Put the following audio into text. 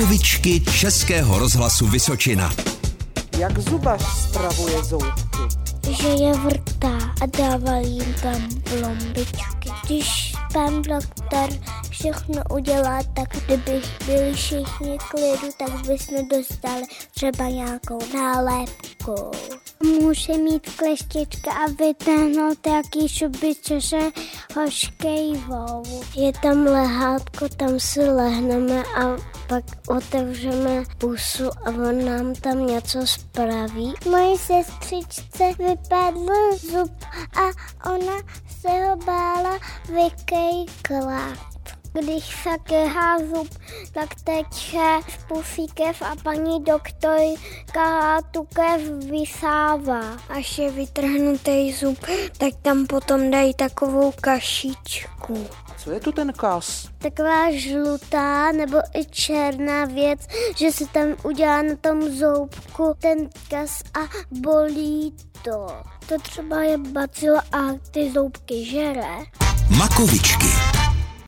Makovičky Českého rozhlasu Vysočina. Jak zubař spravuje zoubky? Že je vrtá a dává jim tam plombičky. Když pan doktor všechno udělá, tak kdyby byli všichni klidu, tak bychom dostali třeba nějakou nálepku. Může mít kleštička a vytáhnout jaký šuby, se hoškejvou. Je tam lehátko, tam si lehneme a pak otevřeme pusu a on nám tam něco spraví. Moje sestřičce vypadl zub a ona se ho bála vykejkla. Když se kehá zub, tak teče z pusí kev a paní doktorka tu kev vysává. Až je vytrhnutý zub, tak tam potom dají takovou kašičku. Co je to ten kas? Taková žlutá nebo i černá věc, že se tam udělá na tom zoubku ten kas a bolí to. To třeba je bacil a ty zoubky žere. Makovičky.